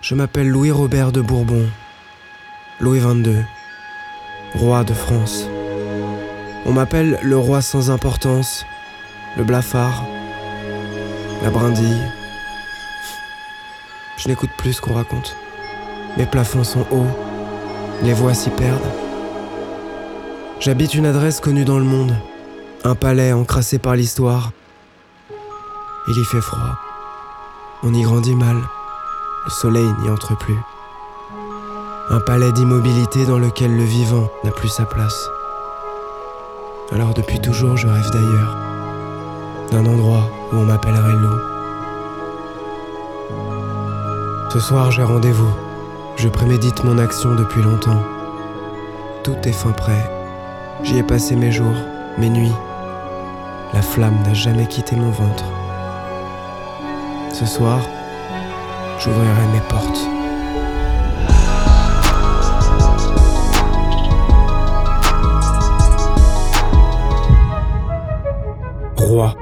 Je m'appelle Louis-Robert de Bourbon, Louis XXII, roi de France. On m'appelle le roi sans importance, le blafard, la brindille. Je n'écoute plus ce qu'on raconte. Mes plafonds sont hauts, les voix s'y perdent. J'habite une adresse connue dans le monde, un palais encrassé par l'histoire. Il y fait froid. On y grandit mal. Le soleil n'y entre plus. Un palais d'immobilité dans lequel le vivant n'a plus sa place. Alors depuis toujours je rêve d'ailleurs. D'un endroit où on m'appellerait loup. Ce soir j'ai rendez-vous. Je prémédite mon action depuis longtemps. Tout est fin prêt. J'y ai passé mes jours, mes nuits. La flamme n'a jamais quitté mon ventre. Ce soir, j'ouvrirai mes portes. Roi.